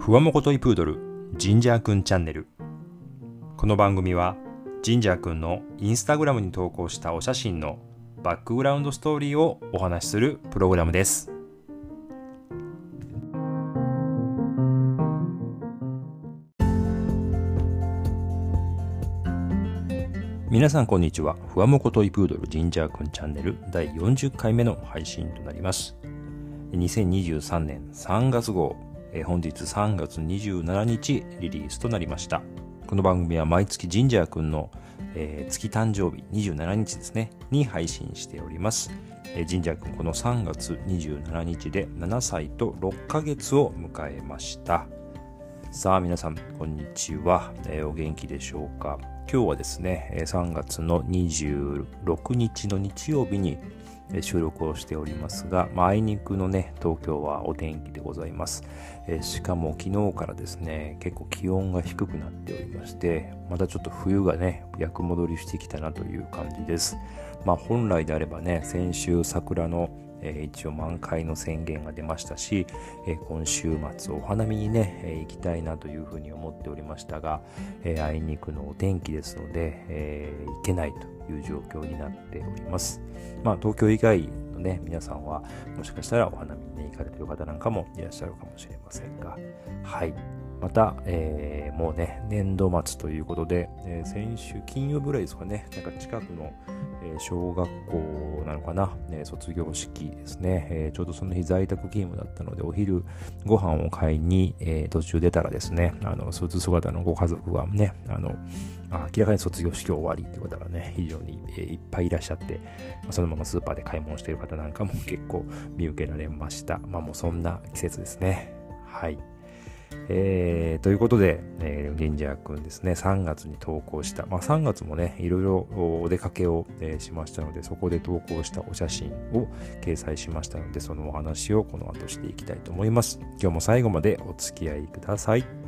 ふわもこといプードルジンジャーくんチャンネル。この番組はジンジャーくんのインスタグラムに投稿したお写真のバックグラウンドストーリーをお話しするプログラムです。皆さんこんにちは。ふわもこといプードルジンジャーくんチャンネル第40回目の配信となります。2023年3月号本日3月27日リリースとなりました。この番組は毎月ジンジャーくんの、月誕生日27日ですね、に配信しております。ジンジャーくんこの3月27日で7歳と6ヶ月を迎えました。さあ皆さん、こんにちは、お元気でしょうか？今日はですね、3月の26日の日曜日に収録をしておりますが、まあ、あいにくのね、東京はお天気でございます。えしかも昨日からですね、結構気温が低くなっておりまして、またちょっと冬がね、逆戻りしてきたなという感じです。まあ本来であればね、先週桜のえ、一応満開の宣言が出ましたし、え、今週末お花見にね、え、行きたいなというふうに思っておりましたが、えあいにくのお天気ですので、え行けないという状況になっております。まあ東京以外のね、皆さんはもしかしたらお花見に、行かれてる方なんかもいらっしゃるかもしれませんが、はい。また、えー、もうね、年度末ということで、えー、先週金曜ぐらいですかね、なんか近くの、えー、小学校なのかな、ね、卒業式ですね、えー、ちょうどその日在宅勤務だったので、お昼ご飯を買いに、え、途中出たらですね、あの、スーツ姿のご家族がね、あの、明らかに卒業式終わりって方がね、非常に、え、いっぱいいらっしゃって、ま、そのままスーパーで買い物している方なんかも結構見受けられました。まあもうそんな季節ですね。はい。えー、ということで、えー、リンジャーくんですね、3月に投稿した、まあ、3月もね、いろいろお出かけを、えー、しましたので、そこで投稿したお写真を掲載しましたので、そのお話をこの後していきたいと思います。今日も最後までお付き合いください。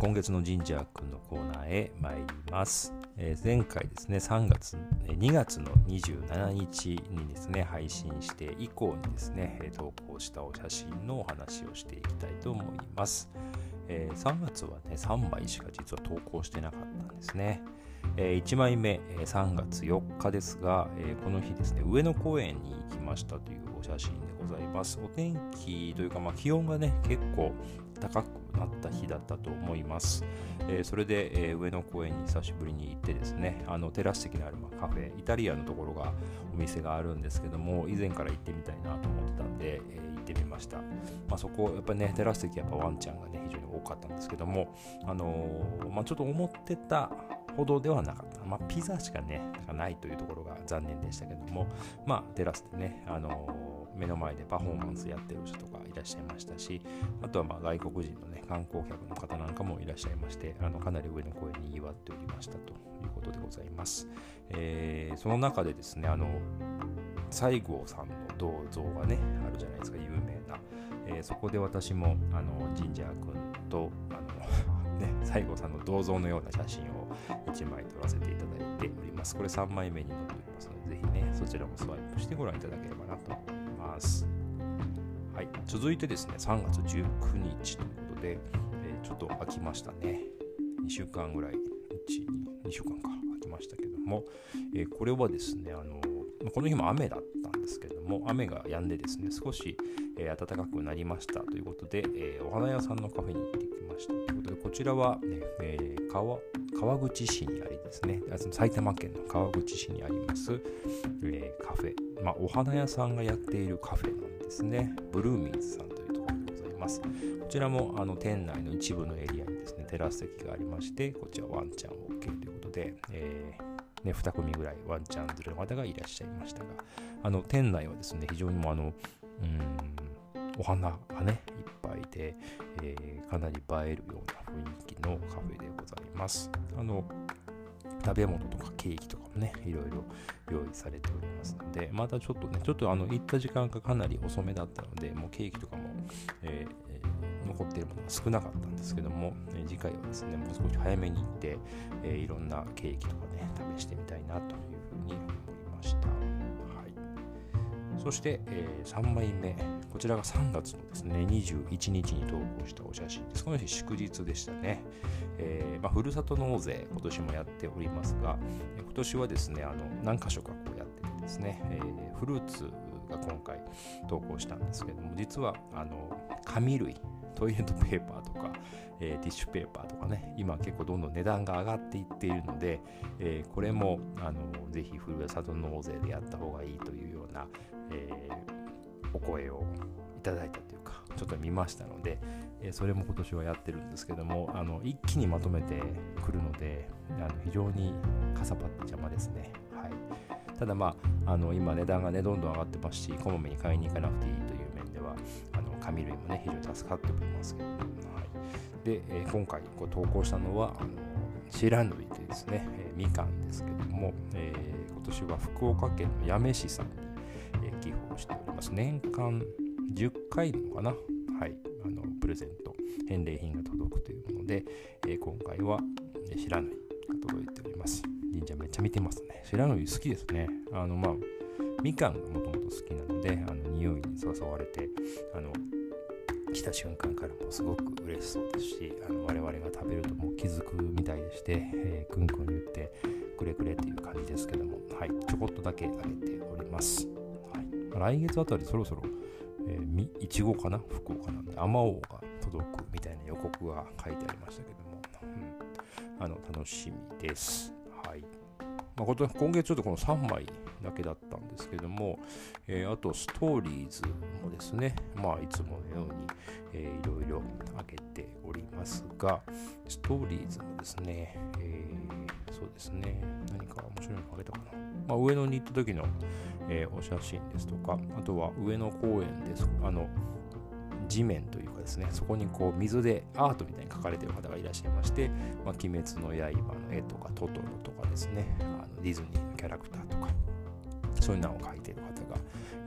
今月のジンジャーくんのコーナーへ参ります。えー、前回ですね、3月、2月の27日にですね、配信して以降にですね、投稿したお写真のお話をしていきたいと思います。えー、3月はね、3枚しか実は投稿してなかったんですね。えー、1枚目、え、3月4日ですが、えー、この日ですね、上野公園に行きましたというお写真ざいます。お天気というか、まあ、気温がね、結構高くなった日だったと思います。えー、それで、えー、上野公園に久しぶりに行ってですね、あのテラス席のある、ま、カフェ、イタリアのところがお店があるんですけども、以前から行ってみたいなと思ってたんで、えー、行ってみました。まあ、そこ、やっぱりね、テラス席やっぱワンちゃんがね、非常に多かったんですけども、あのまあ、ちょっと思ってたほどではなかった。まあ、ピザしかね、ないというところが残念でしたけども、まあ、テラスでね、あの目の前でパフォーマンスやってる人とかいらっしゃいましたし、あとはまあ外国人のね、観光客の方なんかもいらっしゃいまして、あのかなり上の声に祝っておりましたということでございます。えー、その中でですね、あの、西郷さんの銅像がね、あるじゃないですか、有名な。えー、そこで私も、あの、ジンジャー君と、あの、ね、西郷さんの銅像のような写真を1枚撮らせていただいております。これ3枚目に載っておりますので、ぜひね、そちらもスワイプしてご覧いただければなと思います。続いてですね、3月19日ということで、えー、ちょっと空きましたね。2週間ぐらい、1、2週間か空きましたけども、えー、これはですね、あのこの日も雨だったんですけども、雨が止んでですね、少し、えー、暖かくなりましたということで、えー、お花屋さんのカフェに行ってきましたということで、こちらは、ねえー、川川口市にありですね、埼玉県の川口市にあります、えー、カフェ、まあ、お花屋さんがやっているカフェなんですね。ブルーミーズさんというところでございます。こちらもあの店内の一部のエリアにですね、テラス席がありまして、こちらワンちゃん OK ということで、えーね、2組ぐらいワンちゃん連れの方がいらっしゃいましたが、あの店内はですね、非常にもあの、うんお花がね、いっぱいで、えー、かなり映えるような雰囲気のカフェでございます。あの食べ物とかケーキとかもね、いろいろ用意されておりますので、またちょっとね、ちょっとあの、行った時間がかなり遅めだったので、もうケーキとかも、えー、残っているものが少なかったんですけども、え次回はですねもう少し早めに行って、えいろんなケーキとかね試してみたいなというふうに思いました。はい、そして、え3枚目こちらが3月のですね21日に投稿したお写真です。この日祝日でしたね。えー、まあ、ふるさと納税今年もやっておりますが、今年はですねあの何箇所かこうやっててですね、えー、フルーツが今回投稿したんですけども実はあの紙類トイレットペーパーとか、えー、ティッシュペーパーとかね今結構どんどん値段が上がっていっているので、えー、これもあのぜひふるさと納税でやった方がいいというような、えー、お声をいただいたというかちょっと見ましたので、えそれも今年はやってるんですけどもあの一気にまとめてくるのであの非常にかさばって邪魔ですね。ただまあ、あの今値段がね、どんどん上がってますし、こまめに買いに行かなくていいという面では、あの紙類もね、非常に助かっておりますけども、はい、で、えー、今回こう投稿したのは、あのシラヌイでですね、えー、みかんですけども、えー、今年は福岡県の八女市さんに、え、寄付をしております。年間10回のかな、はい、あのプレゼント、返礼品が届くというもので、え、今回は知らぬいが届いております。神社めっちゃ見てますね。白の湯好きですね。あの、まあ、みかんがもともと好きなので、あの匂いに誘われて、あの、来た瞬間からもすごく嬉しそうですし、あの我々が食べるともう気づくみたいでして、えー、くんくん言ってくれくれっていう感じですけども、はい、ちょこっとだけあげております。はい、来月あたりそろそろ、えー、いちごかな？福岡なんで、あまおうが届くみたいな予告が書いてありましたけども、うん、あの楽しみです。まあ、今月ちょっとこの3枚だけだったんですけども、えー、あとストーリーズもですね、まあいつものように、えー、いろいろ上げておりますが、ストーリーズもですね、えー、そうですね、何か面白いのあげたかな。まあ、上野に行った時の、えー、お写真ですとか、あとは上野公園です。あの地面というかですね、そこにこう水でアートみたいに描かれている方がいらっしゃいまして、まあ、鬼滅の刃の絵とかトトロとかですね、あのディズニーのキャラクターとか、そういうのを描いている方が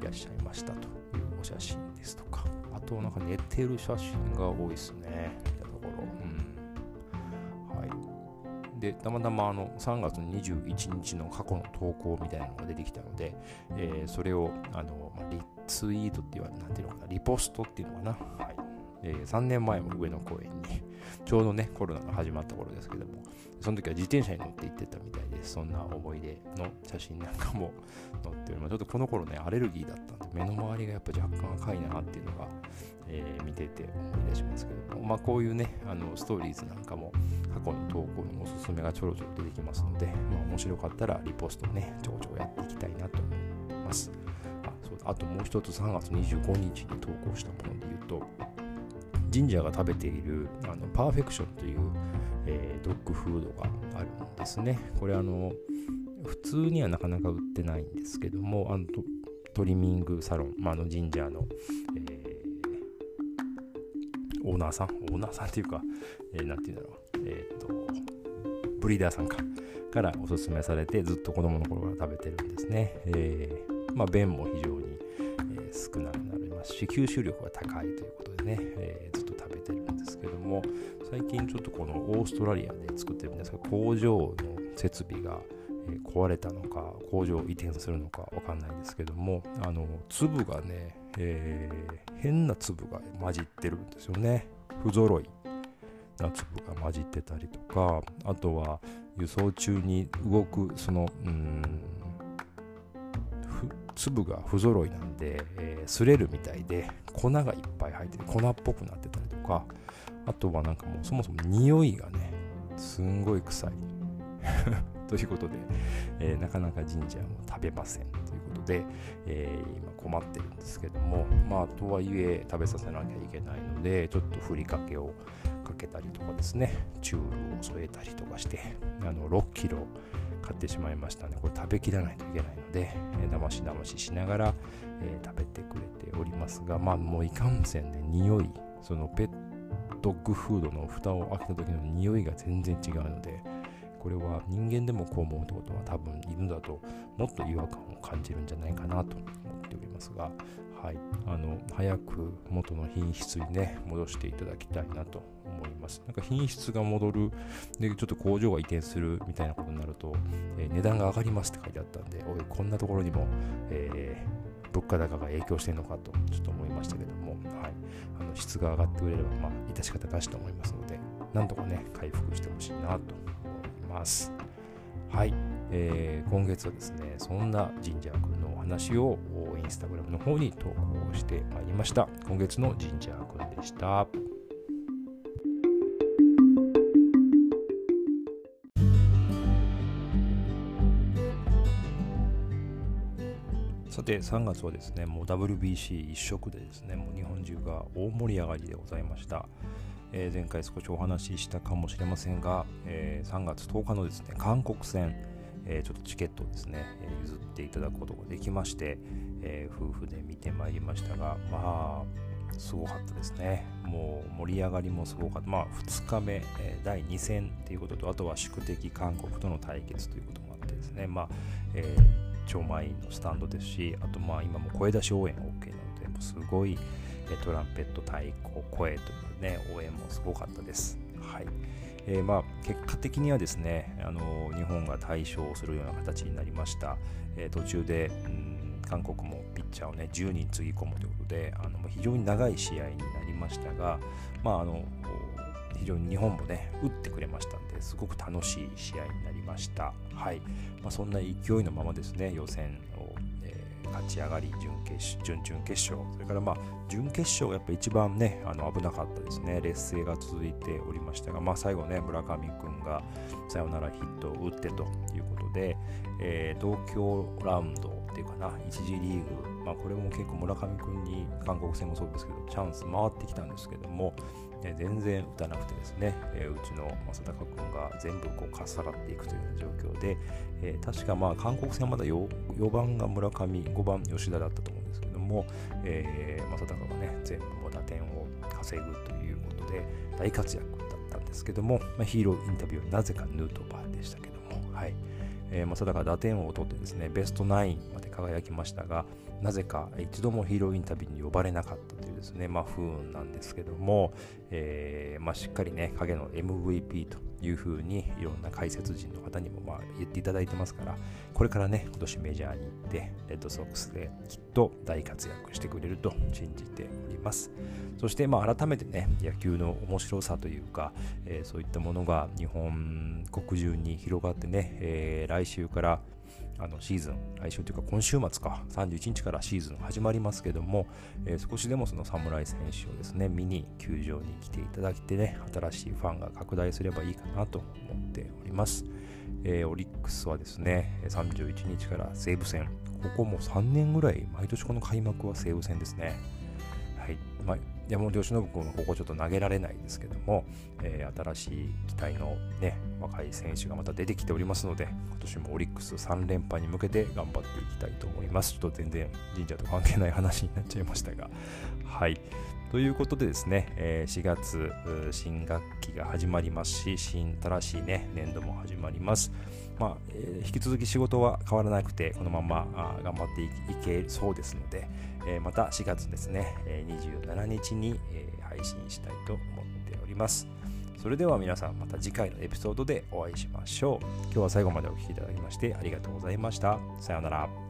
いらっしゃいましたというお写真ですとか、あとなんか寝てる写真が多いですね、見たところ。うん。はい。で、たまたまあの3月21日の過去の投稿みたいなのが出てきたので、えー、それをあの、まあ、ツイートっていうのは、なんていうのかな、リポストっていうのかな。はい。えー、3年前も上野公園に、ちょうどね、コロナが始まった頃ですけども、その時は自転車に乗って行ってたみたいです。そんな思い出の写真なんかも載っております。ちょっとこの頃ね、アレルギーだったんで、目の周りがやっぱ若干赤いなっていうのが、えー、見てて思い出しますけども、まあこういうね、あのストーリーズなんかも過去の投稿のおすすめがちょろちょろ出てきますので、まあ面白かったらリポストね、ちょこちょこやっていきたいなと思います。あともう一つ3月25日に投稿したもので言うと神社が食べているあのパーフェクションという、えー、ドッグフードがあるんですね。これあの普通にはなかなか売ってないんですけどもあのトリミングサロン、まあ、の神社の、えー、オーナーさん？オーナーさんっていうか、えー、ていうんだろう。えっ、とブリーダーさんか。からおすすめされてずっと子供の頃から食べてるんですね、えーまあ、便も非常に、少なくなりますし吸収力が高いということでね、えー、ずっと食べてるんですけども最近ちょっとこのオーストラリアで作ってるんですが工場の設備が壊れたのか工場移転するのかわかんないですけどもあの粒がね、えー、変な粒が混じってるんですよね。不揃いな粒が混じってたりとかあとは輸送中に動くそのうん粒が不揃いなんで、えー、擦れるみたいで粉がいっぱい入ってて粉っぽくなってたりとかあとはなんかもうそもそも匂いがねすんごい臭い。ということで、えー、なかなか神社も食べませんということで、えー、今困ってるんですけどもまあとはいえ食べさせなきゃいけないのでちょっとふりかけをかけたりとかですねチュールを添えたりとかしてあの6キロ買ってしまいましたね。これ食べきらないといけないので、えー、だましだまししながら、えー、食べてくれておりますが、まあもういかんせんね、匂い、そのペットグフードの蓋を開けた時の匂いが全然違うので、これは人間でもこう思うってことは多分犬だともっと違和感を感じるんじゃないかなと思っておりますが、はい、あの早く元の品質にね戻していただきたいなと思います。なんか品質が戻るでちょっと工場が移転するみたいなことになると、えー、値段が上がりますって書いてあったんでおいこんなところにも、えー、物価高が影響してるのかとちょっと思いましたけども、はい、あの質が上がってくれればまあ致し方なしと思いますのでなんとかね回復してほしいなと思います。はい、えー、今月はですねそんな神社君の話をインスタグラムの方に投稿してまいりました。今月のジンジャーくんでした。さて3月はですねもう WBC 一色でですねもう日本中が大盛り上がりでございました、えー、前回少しお話ししたかもしれませんが、えー、3月10日のですね韓国戦え、ちょっとチケットをですね、え譲っていただくことができまして、え、夫婦で見てまいりましたが、まあ、すごかったですね。もう盛り上がりもすごかった。まあ、2日目、え、第2戦ということと、あとは宿敵韓国との対決ということもあってですね、まあ、え、超満員のスタンドですし、あとまあ今も声出し応援 OK なので、もうすごい、えトランペット、太鼓、声というね、応援もすごかったです。はい。えー、まあ、結果的にはですね、あの日本が大勝するような形になりました。えー、途中で、うん、韓国もピッチャーをね10人つぎ込むということであの非常に長い試合になりましたが、まあ、あの非常に日本もね打ってくれましたんですごく楽しい試合になりました。はいまあ、そんな勢いのままですね予選勝ち上がり準決準々決勝それからまあ準決勝がやっぱ一番ねあの危なかったですね。劣勢が続いておりましたが、まあ、最後ね村上君がサヨナラヒットを打ってということで、えー、東京ラウンドっていうかな1次リーグ、まあ、これも結構村上君に韓国戦もそうですけどチャンス回ってきたんですけどもえ全然打たなくてですね、えうちの正隆君が全部こうかっさらっていくというような状況で、え確かまあ韓国戦はまだ 4, 4番が村上、5番吉田だったと思うんですけども、えー、正隆がね、全部打点を稼ぐということで大活躍だったんですけども、まあ、ヒーローインタビューなぜかヌートバーでしたけども、はい。えー、正隆打点王を取ってですね、ベスト9まで輝きましたが、なぜか一度もヒーローインタビューに呼ばれなかったというですね、まあ、不運なんですけども、えー、まあ、しっかりね、影の MVP というふうにいろんな解説陣の方にもまあ言っていただいてますから、これからね、今年メジャーに行って、レッドソックスできっと大活躍してくれると信じております。そして、まあ、改めてね、野球の面白さというか、えー、そういったものが日本国中に広がってね、えー、来週からあのシーズン、来週というか今週末か、31日からシーズン始まりますけども、えー、少しでもその侍選手をですね、見に球場に来ていただいてね、新しいファンが拡大すればいいかなと思っております。えー、オリックスはですね、31日から西武戦、ここも3年ぐらい、毎年この開幕は西武戦ですね。はい。まあ山本由伸君はここちょっと投げられないですけども、えー、新しい期待の、ね、若い選手がまた出てきておりますので、今年もオリックス3連覇に向けて頑張っていきたいと思います。ちょっと全然神社と関係ない話になっちゃいましたが。はい。ということでですね、え4月、新学期が始まりますし、新新しい、ね、年度も始まります。まあえ、引き続き仕事は変わらなくて、このまま頑張っていけそうですので、え、また4月ですね、え27日に、え、配信したいと思っております。それでは皆さんまた次回のエピソードでお会いしましょう。今日は最後までお聴きいただきましてありがとうございました。さようなら。